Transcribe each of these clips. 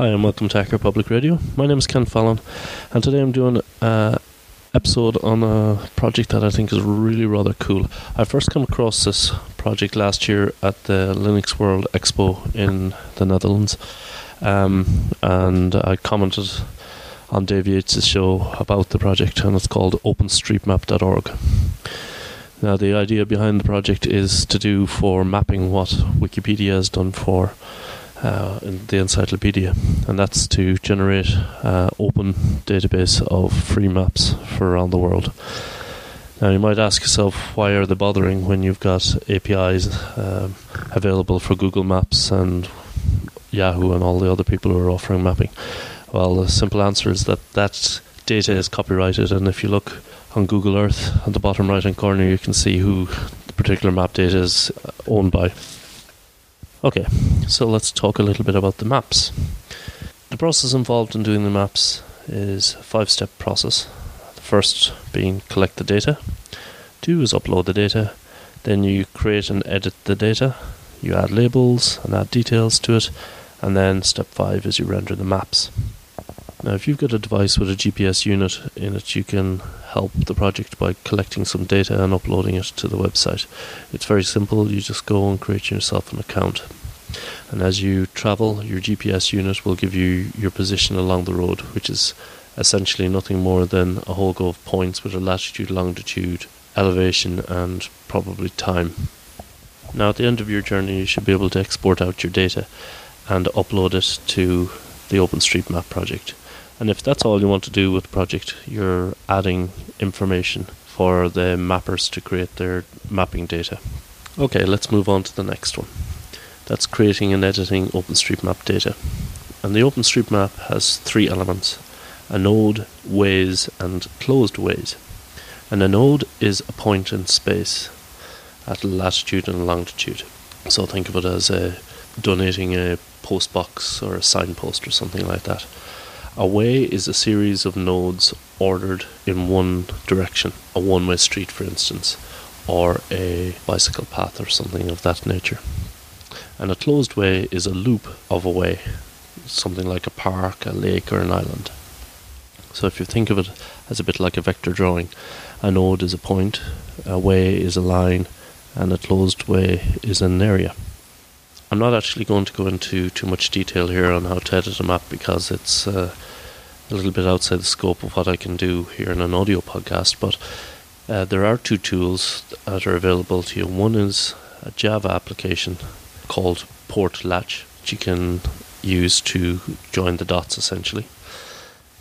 Hi, and welcome to Hacker Public Radio. My name is Ken Fallon, and today I'm doing an episode on a project that I think is really rather cool. I first came across this project last year at the Linux World Expo in the Netherlands, um, and I commented on Dave Yates' show about the project, and it's called OpenStreetMap.org. Now, the idea behind the project is to do for mapping what Wikipedia has done for uh, in the encyclopedia, and that's to generate uh, open database of free maps for around the world. Now you might ask yourself, why are they bothering when you've got APIs um, available for Google Maps and Yahoo and all the other people who are offering mapping? Well, the simple answer is that that data is copyrighted, and if you look on Google Earth at the bottom right hand corner, you can see who the particular map data is owned by. Okay, so let's talk a little bit about the maps. The process involved in doing the maps is a five step process. The first being collect the data, two is upload the data, then you create and edit the data, you add labels and add details to it, and then step five is you render the maps. Now, if you've got a device with a GPS unit in it, you can help the project by collecting some data and uploading it to the website. It's very simple, you just go and create yourself an account. And as you travel, your GPS unit will give you your position along the road, which is essentially nothing more than a whole go of points with a latitude, longitude, elevation, and probably time. Now, at the end of your journey, you should be able to export out your data and upload it to the OpenStreetMap project. And if that's all you want to do with the project, you're adding information for the mappers to create their mapping data. Okay, let's move on to the next one. That's creating and editing OpenStreetMap data. And the OpenStreetMap has three elements a node, ways, and closed ways. And a node is a point in space at latitude and longitude. So think of it as a, donating a post box or a signpost or something like that. A way is a series of nodes ordered in one direction, a one way street, for instance, or a bicycle path or something of that nature. And a closed way is a loop of a way, something like a park, a lake, or an island. So if you think of it as a bit like a vector drawing, a node is a point, a way is a line, and a closed way is an area. I'm not actually going to go into too much detail here on how to edit a map because it's uh, a little bit outside the scope of what I can do here in an audio podcast. But uh, there are two tools that are available to you. One is a Java application called Potlatch, which you can use to join the dots essentially.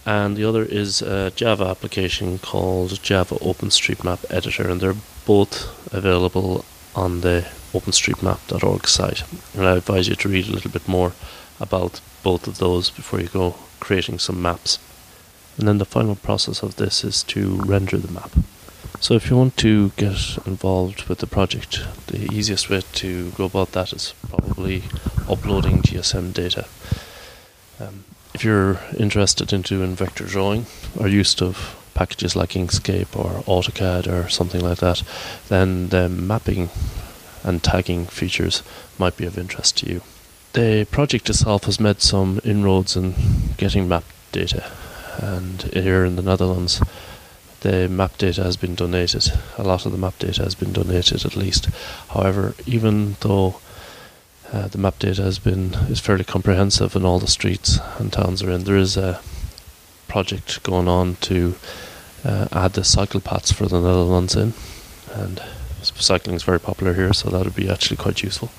And the other is a Java application called Java OpenStreetMap Editor, and they're both available on the openstreetmap.org site. And I advise you to read a little bit more about both of those before you go creating some maps. And then the final process of this is to render the map. So if you want to get involved with the project, the easiest way to go about that is probably uploading GSM data. Um, if you're interested in doing vector drawing or used of packages like Inkscape or AutoCAD or something like that, then the mapping and tagging features might be of interest to you. The project itself has made some inroads in getting map data, and here in the Netherlands, the map data has been donated. A lot of the map data has been donated, at least. However, even though uh, the map data has been is fairly comprehensive in all the streets and towns are in, there is a project going on to uh, add the cycle paths for the Netherlands in, and cycling is very popular here, so that would be actually quite useful.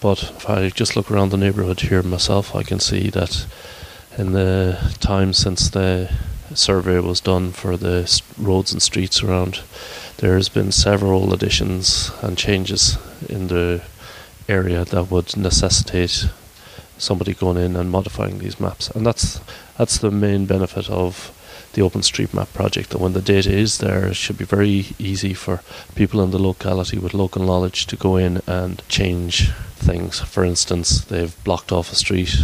But if I just look around the neighbourhood here myself, I can see that in the time since the survey was done for the roads and streets around, there has been several additions and changes in the area that would necessitate somebody going in and modifying these maps, and that's that's the main benefit of the OpenStreetMap project. That when the data is there, it should be very easy for people in the locality with local knowledge to go in and change things. For instance, they've blocked off a street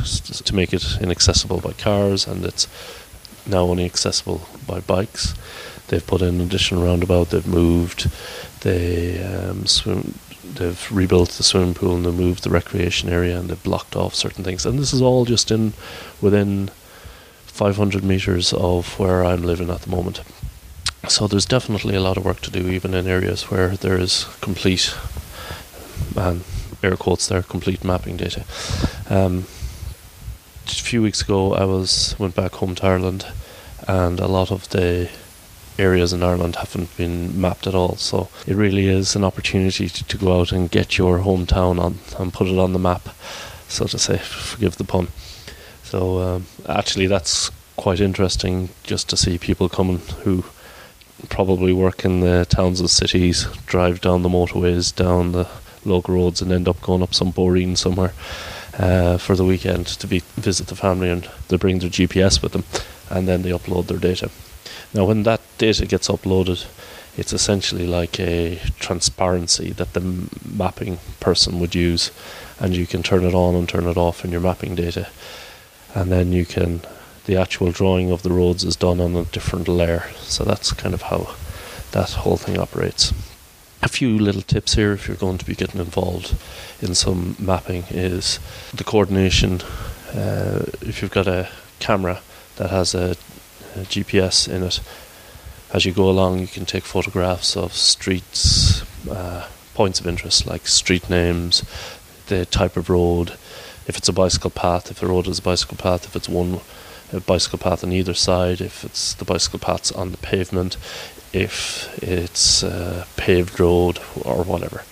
to make it inaccessible by cars, and it's now only accessible by bikes. They've put in an additional roundabout. They've moved the um, swim, they've rebuilt the swimming pool and they moved the recreation area and they've blocked off certain things. And this is all just in within 500 meters of where I'm living at the moment. So there's definitely a lot of work to do, even in areas where there is complete, and air quotes there, complete mapping data. Um, a few weeks ago, I was went back home to Ireland, and a lot of the areas in Ireland haven't been mapped at all. So it really is an opportunity to, to go out and get your hometown on and put it on the map, so to say. Forgive the pun. So um, actually, that's quite interesting just to see people coming who probably work in the towns and cities, drive down the motorways, down the local roads, and end up going up some boreen somewhere uh, for the weekend to be, visit the family, and they bring their GPS with them, and then they upload their data. Now, when that data gets uploaded, it's essentially like a transparency that the mapping person would use, and you can turn it on and turn it off in your mapping data, and then you can the actual drawing of the roads is done on a different layer. So that's kind of how that whole thing operates. A few little tips here if you're going to be getting involved in some mapping is the coordination. Uh, if you've got a camera that has a, a GPS in it, as you go along, you can take photographs of streets, uh, points of interest like street names, the type of road, if it's a bicycle path, if the road is a bicycle path, if it's one bicycle path on either side, if it's the bicycle paths on the pavement, if it's a paved road or whatever.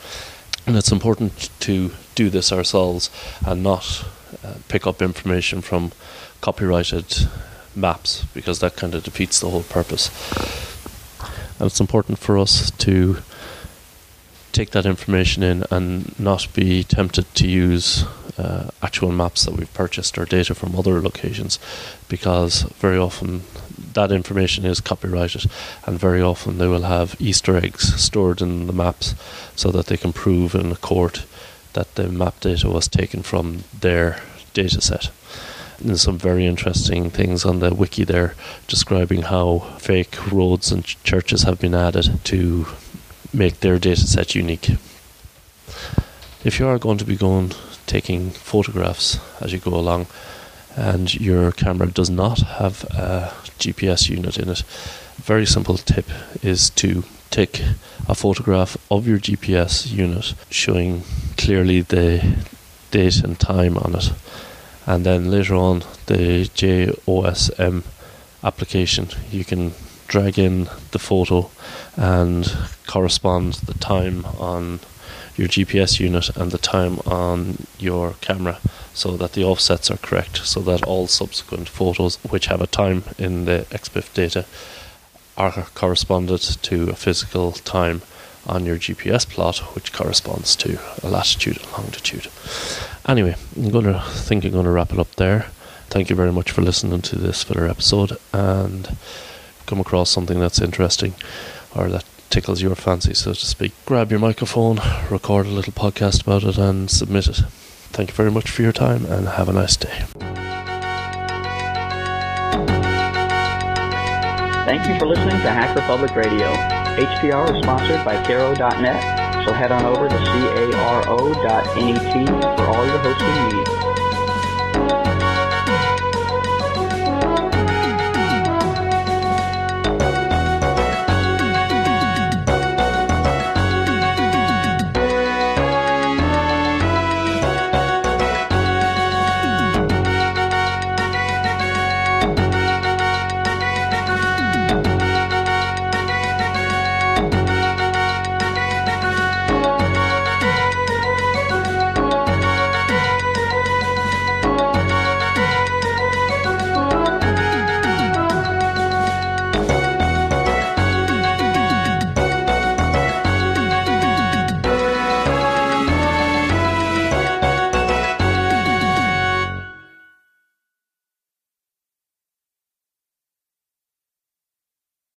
And it's important to do this ourselves and not uh, pick up information from copyrighted maps because that kind of defeats the whole purpose. And it's important for us to take that information in and not be tempted to use uh, actual maps that we've purchased or data from other locations because very often that information is copyrighted and very often they will have Easter eggs stored in the maps so that they can prove in a court that the map data was taken from their data set. And there's some very interesting things on the wiki there describing how fake roads and ch- churches have been added to make their data set unique. If you are going to be going taking photographs as you go along and your camera does not have a GPS unit in it, a very simple tip is to take a photograph of your GPS unit showing clearly the date and time on it. And then later on, the JOSM application, you can drag in the photo and correspond the time on your GPS unit and the time on your camera so that the offsets are correct so that all subsequent photos which have a time in the EXIF data are corresponded to a physical time on your GPS plot which corresponds to a latitude and longitude. Anyway, I'm going to think I'm going to wrap it up there. Thank you very much for listening to this filler episode and come across something that's interesting or that tickles your fancy, so to speak, grab your microphone, record a little podcast about it, and submit it. Thank you very much for your time and have a nice day. Thank you for listening to Hacker Public Radio. HPR is sponsored by Caro.net, so head on over to caro.net for all your hosting needs.